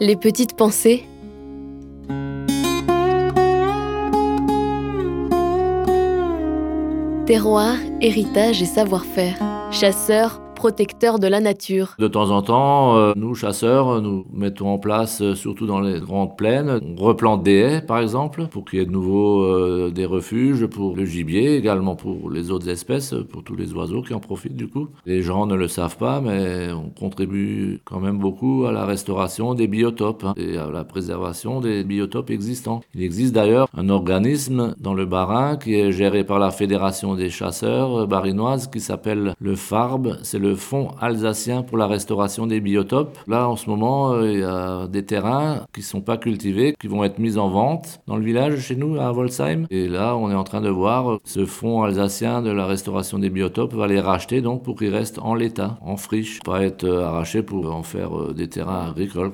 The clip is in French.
Les petites pensées. Terroir, héritage et savoir-faire. Chasseurs, protecteur de la nature. De temps en temps, euh, nous, chasseurs, nous mettons en place, euh, surtout dans les grandes plaines, on replante des haies, par exemple, pour qu'il y ait de nouveau euh, des refuges pour le gibier, également pour les autres espèces, pour tous les oiseaux qui en profitent du coup. Les gens ne le savent pas, mais on contribue quand même beaucoup à la restauration des biotopes et à la préservation des biotopes existants. Il existe d'ailleurs un organisme dans le Bas-Rhin qui est géré par la Fédération des chasseurs barinoises qui s'appelle le FARB. C'est le Fonds alsacien pour la restauration des biotopes. Là, en ce moment, euh, il y a des terrains qui ne sont pas cultivés, qui vont être mis en vente dans le village chez nous, à Volsheim. Et là, on est en train de voir euh, ce fonds alsacien de la restauration des biotopes va les racheter donc pour qu'ils restent en l'état, en friche, pas être euh, arrachés pour en faire des terrains agricoles.